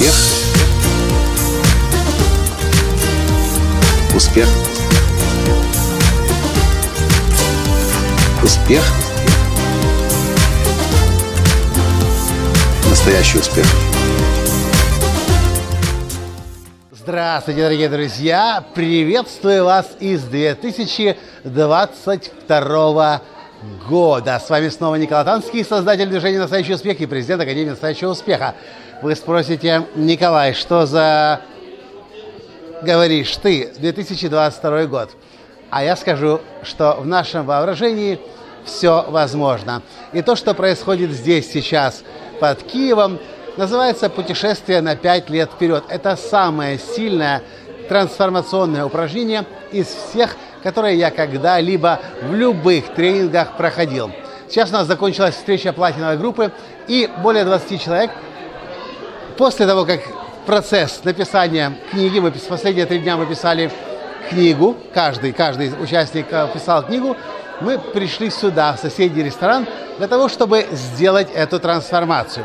Успех. Успех. Успех. Настоящий успех. Здравствуйте, дорогие друзья! Приветствую вас из 2022 года. С вами снова Николай Танский, создатель движения «Настоящий успех» и президент Академии «Настоящего успеха». Вы спросите, Николай, что за говоришь ты 2022 год? А я скажу, что в нашем воображении все возможно. И то, что происходит здесь сейчас под Киевом, называется «Путешествие на 5 лет вперед». Это самое сильное трансформационное упражнение из всех, которые я когда-либо в любых тренингах проходил. Сейчас у нас закончилась встреча платиновой группы, и более 20 человек после того, как процесс написания книги, мы последние три дня мы писали книгу, каждый, каждый участник э, писал книгу, мы пришли сюда, в соседний ресторан, для того, чтобы сделать эту трансформацию.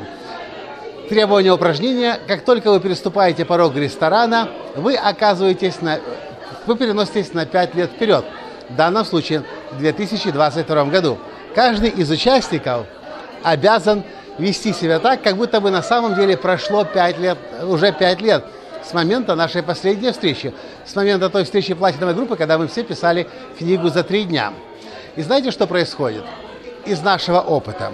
Требование упражнения, как только вы переступаете порог ресторана, вы оказываетесь на, вы переноситесь на 5 лет вперед. В данном случае в 2022 году. Каждый из участников обязан вести себя так, как будто бы на самом деле прошло 5 лет, уже 5 лет с момента нашей последней встречи, с момента той встречи платиновой группы, когда мы все писали книгу за три дня. И знаете, что происходит? Из нашего опыта.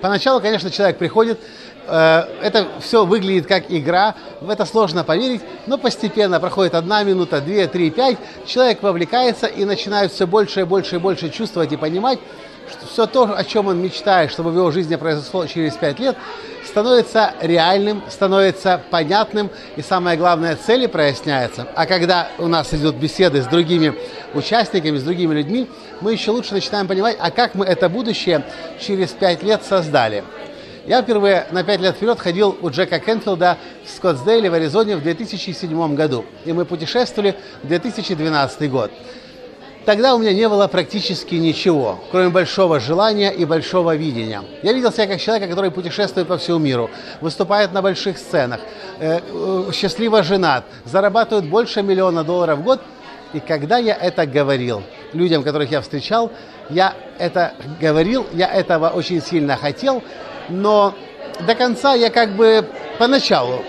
Поначалу, конечно, человек приходит, это все выглядит как игра, в это сложно поверить, но постепенно проходит одна минута, две, три, пять, человек вовлекается и начинает все больше и больше и больше чувствовать и понимать, что все то, о чем он мечтает, чтобы в его жизни произошло через пять лет, становится реальным, становится понятным, и самое главное, цели проясняются. А когда у нас идут беседы с другими участниками, с другими людьми, мы еще лучше начинаем понимать, а как мы это будущее через пять лет создали. Я впервые на пять лет вперед ходил у Джека Кенфилда в Скоттсдейле в Аризоне в 2007 году, и мы путешествовали в 2012 год. Тогда у меня не было практически ничего, кроме большого желания и большого видения. Я видел себя как человека, который путешествует по всему миру, выступает на больших сценах, э, э, счастливо женат, зарабатывает больше миллиона долларов в год. И когда я это говорил людям, которых я встречал, я это говорил, я этого очень сильно хотел, но до конца я как бы поначалу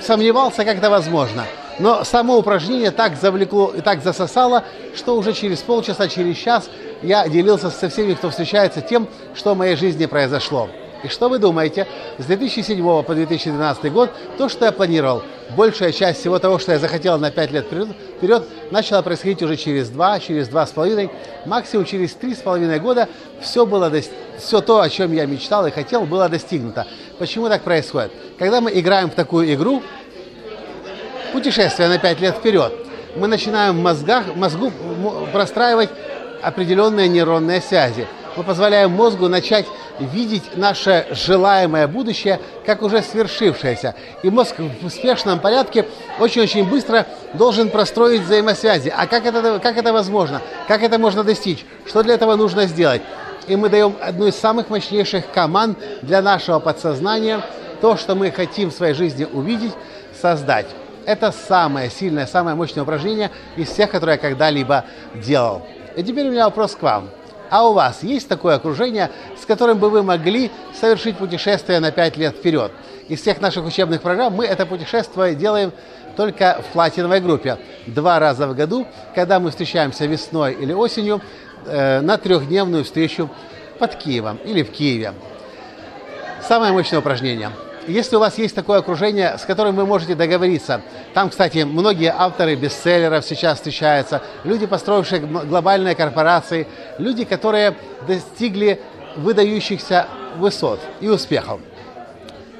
сомневался, как это возможно – но само упражнение так завлекло и так засосало, что уже через полчаса, через час я делился со всеми, кто встречается, тем, что в моей жизни произошло. И что вы думаете? С 2007 по 2012 год то, что я планировал, большая часть всего того, что я захотел на 5 лет вперед, начало происходить уже через 2, через 2,5, максимум через 3,5 года все, было все то, о чем я мечтал и хотел, было достигнуто. Почему так происходит? Когда мы играем в такую игру, путешествие на 5 лет вперед. Мы начинаем в мозгах, мозгу простраивать определенные нейронные связи. Мы позволяем мозгу начать видеть наше желаемое будущее как уже свершившееся. И мозг в успешном порядке очень-очень быстро должен простроить взаимосвязи. А как это, как это возможно? Как это можно достичь? Что для этого нужно сделать? И мы даем одну из самых мощнейших команд для нашего подсознания, то, что мы хотим в своей жизни увидеть, создать. Это самое сильное, самое мощное упражнение из всех, которые я когда-либо делал. И теперь у меня вопрос к вам. А у вас есть такое окружение, с которым бы вы могли совершить путешествие на 5 лет вперед? Из всех наших учебных программ мы это путешествие делаем только в платиновой группе. Два раза в году, когда мы встречаемся весной или осенью э, на трехдневную встречу под Киевом или в Киеве. Самое мощное упражнение – если у вас есть такое окружение, с которым вы можете договориться, там, кстати, многие авторы бестселлеров сейчас встречаются, люди, построившие глобальные корпорации, люди, которые достигли выдающихся высот и успехов.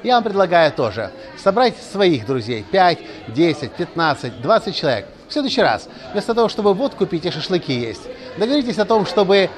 Я вам предлагаю тоже собрать своих друзей, 5, 10, 15, 20 человек. В следующий раз, вместо того, чтобы водку пить и шашлыки есть, договоритесь о том, чтобы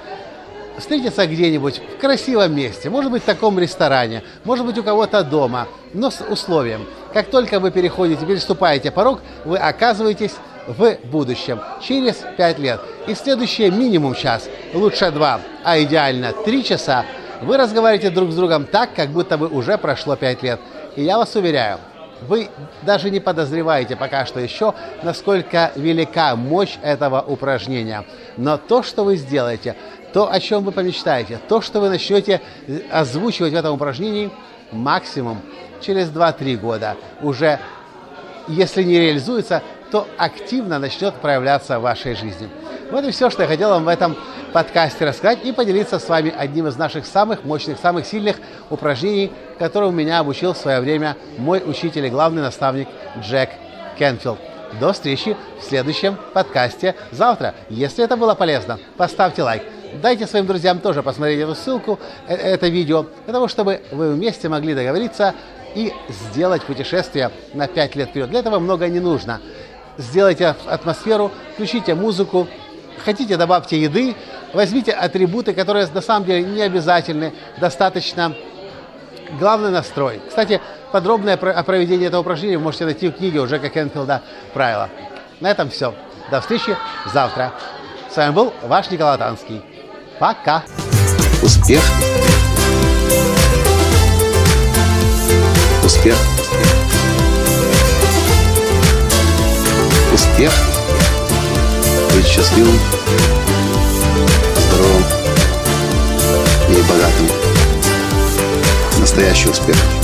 встретиться где-нибудь в красивом месте, может быть в таком ресторане, может быть у кого-то дома, но с условием, как только вы переходите, переступаете порог, вы оказываетесь в будущем, через 5 лет. И следующие минимум час, лучше 2, а идеально 3 часа, вы разговариваете друг с другом так, как будто бы уже прошло 5 лет. И я вас уверяю, Вы даже не подозреваете пока что еще, насколько велика мощь этого упражнения. Но то, что вы сделаете, то, о чем вы помечтаете, то, что вы начнете озвучивать в этом упражнении, максимум через 2-3 года уже, если не реализуется, то активно начнет проявляться в вашей жизни. Вот и все, что я хотел вам в этом подкасте рассказать и поделиться с вами одним из наших самых мощных, самых сильных упражнений, которому меня обучил в свое время мой учитель и главный наставник Джек Кенфилд. До встречи в следующем подкасте завтра. Если это было полезно, поставьте лайк. Дайте своим друзьям тоже посмотреть эту ссылку, э, это видео, для того, чтобы вы вместе могли договориться и сделать путешествие на 5 лет вперед. Для этого много не нужно. Сделайте атмосферу, включите музыку, хотите добавьте еды, возьмите атрибуты, которые на самом деле не обязательны, достаточно. Главный настрой. Кстати, подробное о проведении этого упражнения вы можете найти в книге уже как Энфилда «Правила». На этом все. До встречи завтра. С вами был ваш Николай Танский. Пока. Успех. Успех. Успех. Быть счастливым, здоровым и богатым. Настоящий успех.